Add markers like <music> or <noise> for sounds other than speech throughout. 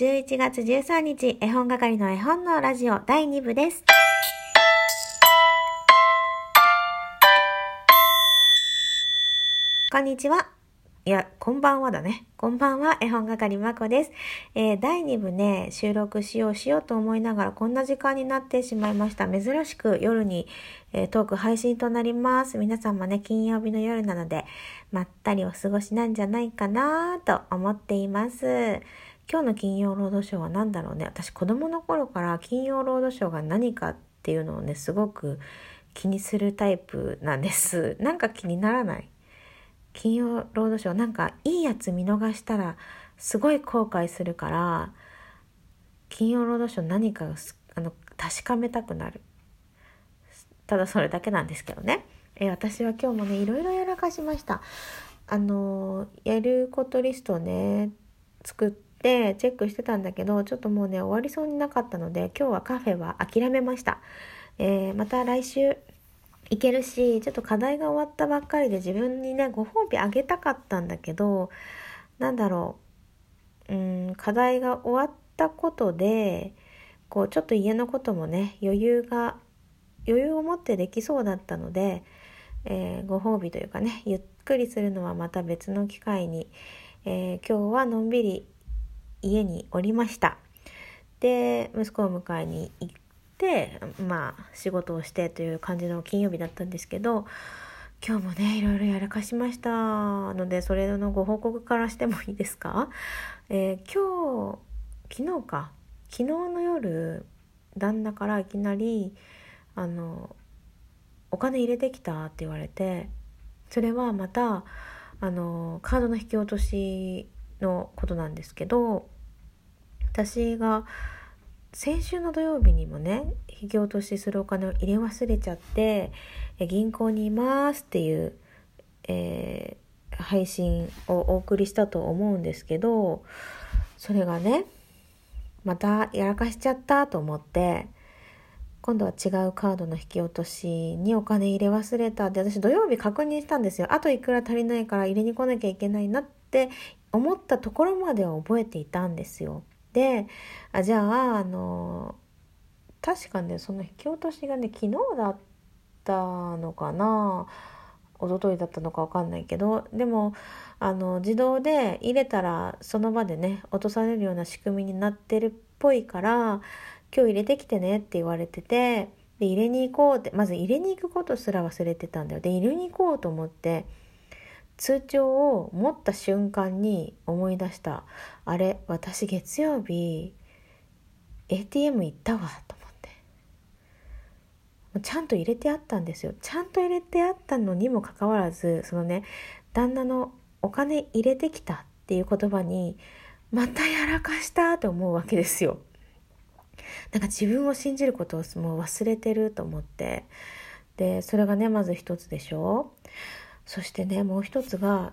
11月13日、絵本係の絵本のラジオ第2部です。こんにちは。いや、こんばんはだね。こんばんは、絵本係まこです。えー、第2部ね、収録しようしようと思いながらこんな時間になってしまいました。珍しく夜に、えー、トーク配信となります。皆さんもね、金曜日の夜なので、まったりお過ごしなんじゃないかなと思っています。今日の金曜ロードショーは何だろうね。私子供の頃から金曜ロードショーが何かっていうのをね、すごく気にするタイプなんです。<laughs> なんか気にならない？金曜ロードショーなんかいいやつ見逃したらすごい後悔するから金曜ロードショー何かあの確かめたくなるただそれだけなんですけどね、え私は今日もねいろいろやらかしましたあのやることリストをね作ってチェックしてたんだけどちょっともうね終わりそうになかったので今日はカフェは諦めました、えー、また来週いけるし、ちょっと課題が終わったばっかりで自分にね、ご褒美あげたかったんだけど、なんだろう、うん、課題が終わったことで、こう、ちょっと家のこともね、余裕が、余裕を持ってできそうだったので、えー、ご褒美というかね、ゆっくりするのはまた別の機会に、えー、今日はのんびり家におりました。で、息子を迎えに行ってまあ仕事をしてという感じの金曜日だったんですけど今日もねいろいろやらかしました。のでそれのご報告からしてもいいですか、えー、今日昨日か。昨日の夜旦那からいきなりあのお金入れてきたって言われてそれはまたあのカードの引き落としのことなんですけど私が先週の土曜日にもね引き落としするお金を入れ忘れちゃって銀行にいますっていう、えー、配信をお送りしたと思うんですけどそれがねまたやらかしちゃったと思って今度は違うカードの引き落としにお金入れ忘れたって私土曜日確認したんですよあといくら足りないから入れに来なきゃいけないなって思ったところまでは覚えていたんですよ。であじゃああの確かねその引き落としがね昨日だったのかな一昨日だったのか分かんないけどでもあの自動で入れたらその場でね落とされるような仕組みになってるっぽいから今日入れてきてねって言われててで入れに行こうってまず入れに行くことすら忘れてたんだよ。で入れに行こうと思って通帳を持った瞬間に思い出した。あれ私月曜日 ATM 行ったわと思って。ちゃんと入れてあったんですよ。ちゃんと入れてあったのにもかかわらずそのね旦那のお金入れてきたっていう言葉にまたやらかしたと思うわけですよ。なんか自分を信じることをもう忘れてると思って。でそれがねまず一つでしょ。そしてねもう一つが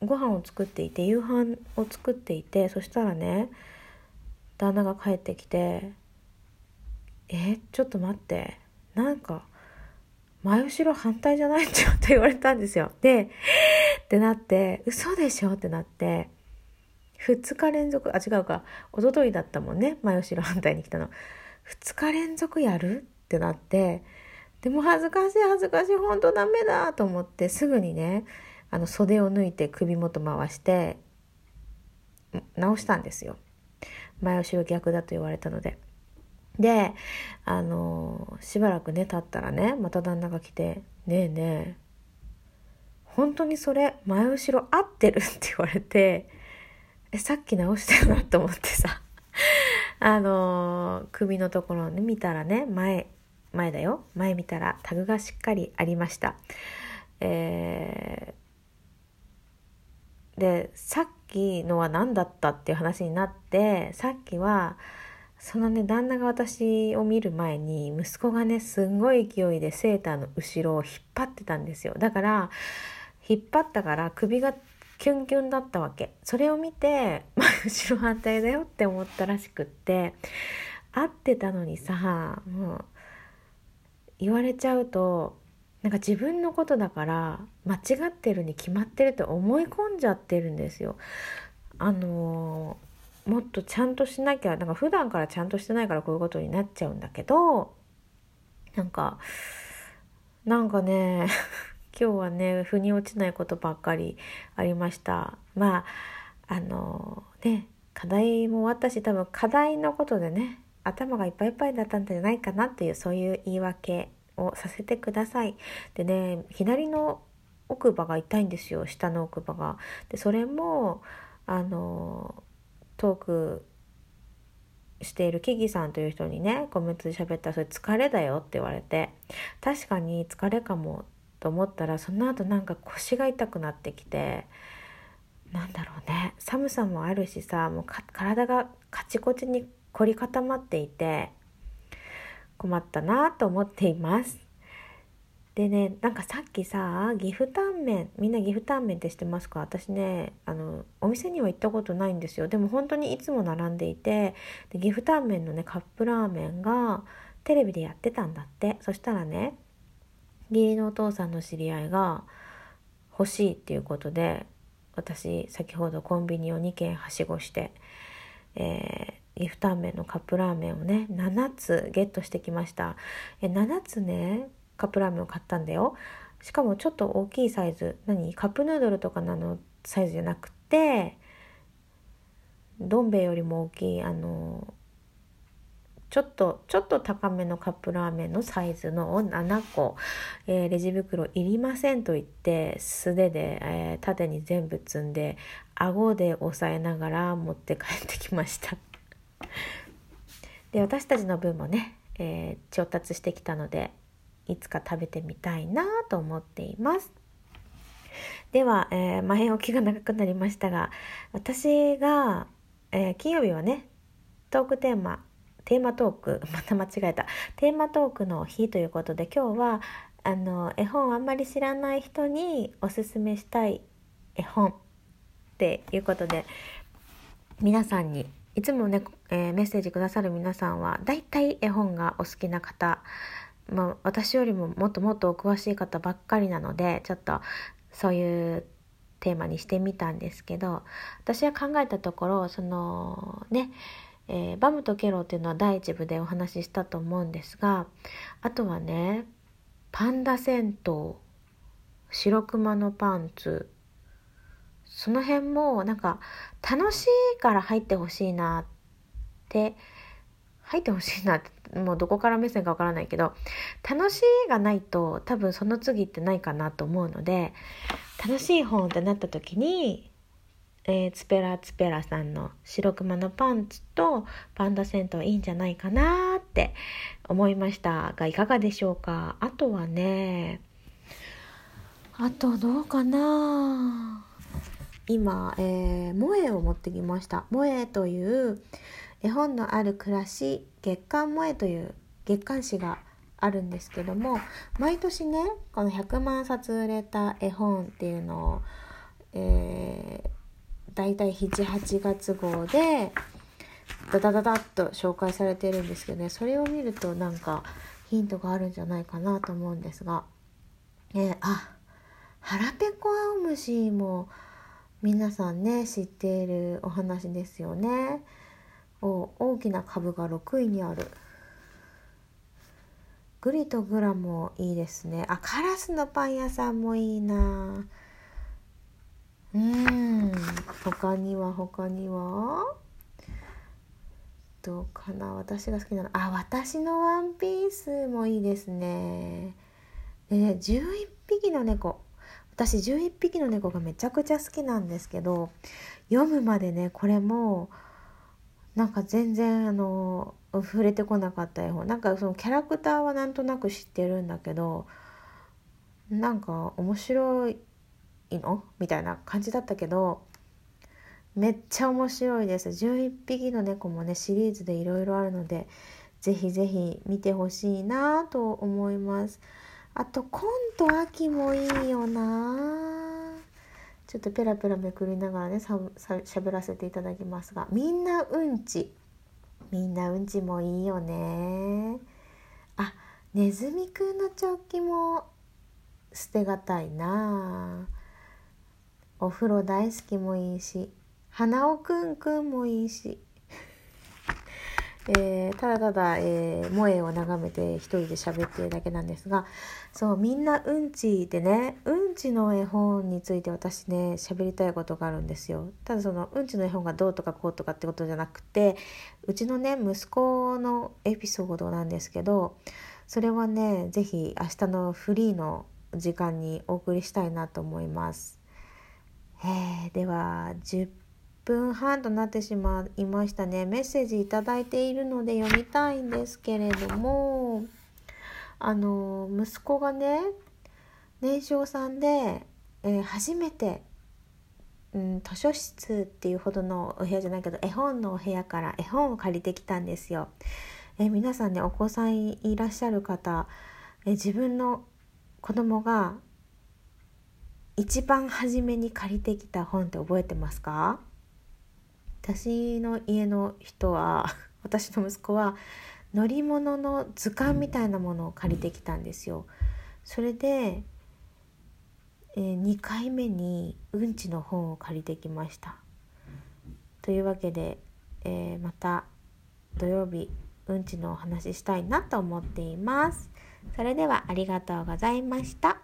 ご飯を作っていて夕飯を作っていてそしたらね旦那が帰ってきて「えちょっと待ってなんか前後ろ反対じゃない?」って言われたんですよ。でってなって「嘘でしょ?」ってなって2日連続あ違うか一昨日だったもんね前後ろ反対に来たの。2日連続やる？ってなってでも恥ずかしい恥ずかしい本当ダメだと思ってすぐにねあの袖を抜いて首元回して直したんですよ前後ろ逆だと言われたのでであのしばらくね経ったらねまた旦那が来て「ねえねえ本当にそれ前後ろ合ってる?」って言われてえさっき直したよなと思ってさあの首のところをね見たらね前前だよ。前見たらタグがしっかりありました。えー、でさっきのは何だったっていう話になってさっきはそのね旦那が私を見る前に息子がねすんごい勢いでセーターの後ろを引っ張ってたんですよ。だから引っ張ったから首がキュンキュンだったわけ。それを見て、<laughs> まあ、後ろ反対だよって思ったらしくって合ってたのにさもう言われちゃうとなんか自分のことだから間違ってるに決まってると思い込んじゃってるんですよ。あのもっとちゃんとしなきゃなんか普段からちゃんとしてないからこういうことになっちゃうんだけどなんかなんかね <laughs> 今日はね腑に落ちないことばっかりありましたまああのね課題も終わったし多分課題のことでね頭がいっぱいいっぱいだったんじゃないかなっていうそういう言い訳をさせてください。でね左の奥歯が痛いんですよ。下の奥歯が。でそれもあのトークしているキギさんという人にねコメントで喋ったらそれ疲れだよって言われて確かに疲れかもと思ったらその後なんか腰が痛くなってきてなんだろうね。寒さもあるしさもう体がカチコチに凝り固まっていて困ったなと思っています。でねなんかさっきさ岐阜タンメンみんな岐阜タンメンって知ってますか？私ねあのお店には行ったことないんですよ。でも本当にいつも並んでいてで岐阜タンメンのねカップラーメンがテレビでやってたんだって。そしたらね義理のお父さんの知り合いが欲しいっていうことで私先ほどコンビニを2軒はしごして、えー、岐阜タンメンのカップラーメンをね7つゲットしてきました。え7つねカップラーメンを買ったんだよ。しかもちょっと大きいサイズ。何？カップヌードルとかなのサイズじゃなくてどん兵衛よりも大きいあのちょっとちょっと高めのカップラーメンのサイズのを7個、えー、レジ袋いりませんと言って素手で、えー、縦に全部積んで顎で押さえながら持って帰ってきました。<laughs> で私たちの分もね、えー、調達してきたのでいつか食べてみたいなと思っています。では、えー、前置きが長くなりましたが私が、えー、金曜日はねトークテーマテーマトーク <laughs> また間違えたテーマトークの日ということで今日はあの絵本あんまり知らない人におすすめしたい絵本っていうことで皆さんにいつもね、えー、メッセージくださる皆さんはだいたい絵本がお好きな方まあ、私よりももっともっとお詳しい方ばっかりなのでちょっとそういうテーマにしてみたんですけど私は考えたところそのね、えー、バムとケロっていうのは第一部でお話ししたと思うんですがあとはねパンダ銭湯白熊のパンツその辺もなんか楽しいから入ってほしいなって入ってほしいなってもうどこから目線かわからないけど楽しいがないと多分その次ってないかなと思うので楽しい本ってなった時に、えー、ツペラツペラさんの「白熊のパンツ」と「パンダ銭湯」いいんじゃないかなって思いましたがいかがでしょうか？あとはねあとどうかな？今、えー、萌えを持ってきました。萌えという絵本のある暮らし月刊萌えという月刊誌があるんですけども毎年ねこの100万冊売れた絵本っていうのを、えー、大体78月号でダダダダッと紹介されてるんですけどねそれを見るとなんかヒントがあるんじゃないかなと思うんですが、えー、あ腹ペコアオムシも皆さんね知っているお話ですよね。お大きな株が6位にある。グリとグラもいいですね。あカラスのパン屋さんもいいな。うん。他には他には。どうかな。私が好きなの。あ私のワンピースもいいですね。でね11匹の猫。私11匹の猫がめちゃくちゃ好きなんですけど読むまでねこれもなんか全然あの触れてこなかった絵本。なんかそのキャラクターはなんとなく知ってるんだけどなんか面白いの？みたいな感じだったけどめっちゃ面白いです。11匹の猫もねシリーズでいろいろあるのでぜひぜひ見てほしいなと思います。あと「コント秋」もいいよな。ちょっとペラペラめくりながらねしゃべらせていただきますが。みんなうんち。みんなうんちもいいよね。あネズミくんのチョッキも捨てがたいな。お風呂大好きもいいし花尾くんくんもいいし。えー、ただただ、えー、萌えを眺めて一人で喋ってるだけなんですがそうみんなうんちでねうんちの絵本について私ね喋りたいことがあるんですよただそのうんちの絵本がどうとかこうとかってことじゃなくてうちのね息子のエピソードなんですけどそれはね是非明日のフリーの時間にお送りしたいなと思います。えー、では10分半となってしまいましたねメッセージ頂いているので読みたいんですけれどもあの息子がね年少さんで、えー、初めて、うん、図書室っていうほどのお部屋じゃないけど絵本のお部屋から絵本を借りてきたんですよ。えー、皆さんねお子さんいらっしゃる方、えー、自分の子供が一番初めに借りてきた本って覚えてますか？私の家の人は <laughs> 私の息子は乗り物の図鑑みたいなものを借りてきたんですよ。それで、えー、2回目にうんちの本を借りてきました。というわけで、えー、また土曜日うんちのお話ししたいなと思っています。それではありがとうございました。